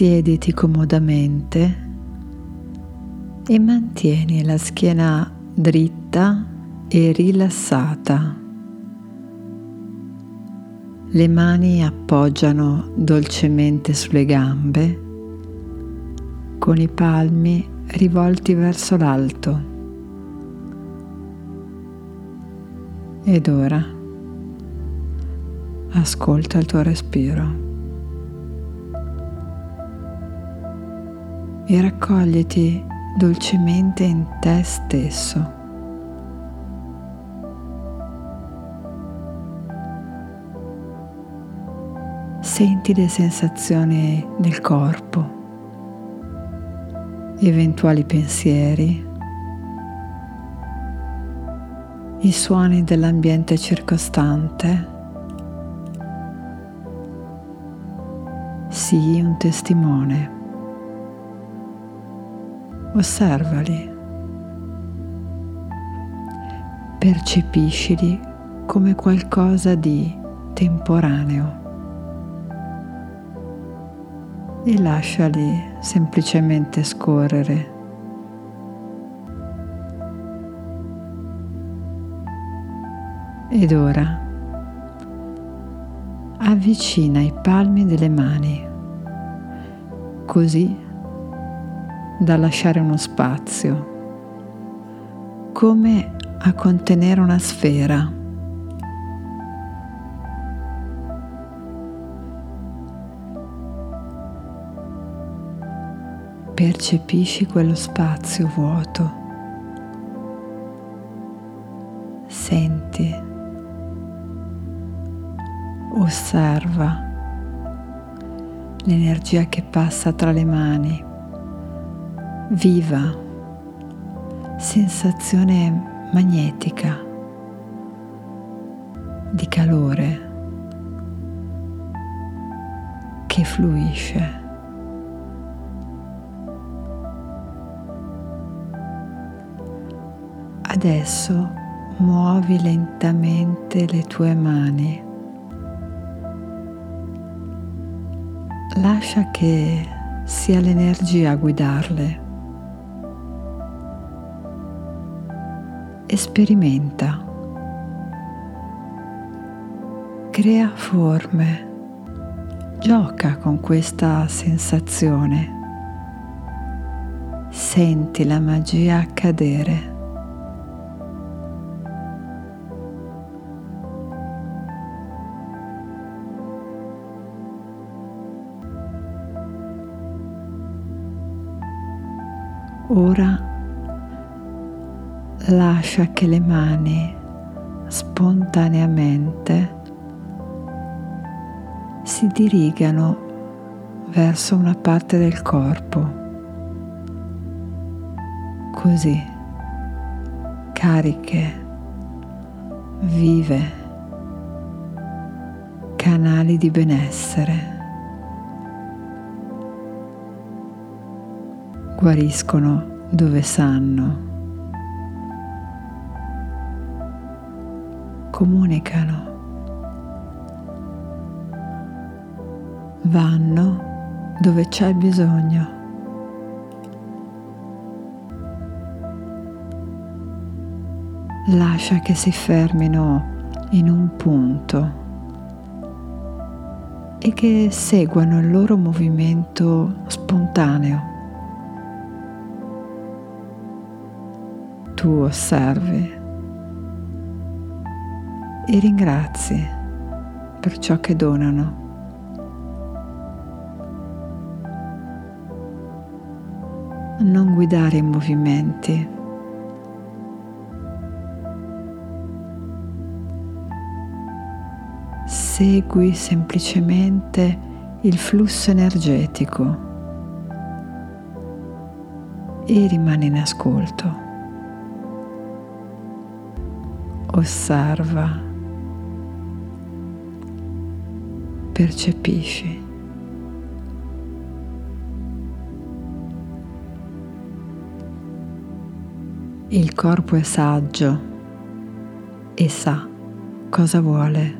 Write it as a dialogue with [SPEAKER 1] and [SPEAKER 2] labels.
[SPEAKER 1] Siediti comodamente e mantieni la schiena dritta e rilassata. Le mani appoggiano dolcemente sulle gambe con i palmi rivolti verso l'alto. Ed ora ascolta il tuo respiro. E raccogliti dolcemente in te stesso. Senti le sensazioni del corpo, eventuali pensieri, i suoni dell'ambiente circostante. Sii un testimone. Osservali. Percepiscili come qualcosa di temporaneo. e lasciali semplicemente scorrere. Ed ora avvicina i palmi delle mani, così da lasciare uno spazio, come a contenere una sfera. percepisci quello spazio vuoto, senti, osserva l'energia che passa tra le mani, viva, sensazione magnetica di calore che fluisce. Adesso muovi lentamente le tue mani. Lascia che sia l'energia a guidarle. Sperimenta. Crea forme. Gioca con questa sensazione. Senti la magia accadere. Ora lascia che le mani spontaneamente si dirigano verso una parte del corpo, così cariche, vive, canali di benessere. guariscono dove sanno, comunicano, vanno dove c'è bisogno. Lascia che si fermino in un punto e che seguano il loro movimento spontaneo. tu osservi e ringrazi per ciò che donano. Non guidare i movimenti. Segui semplicemente il flusso energetico e rimani in ascolto osserva, percepisci. Il corpo è saggio e sa cosa vuole.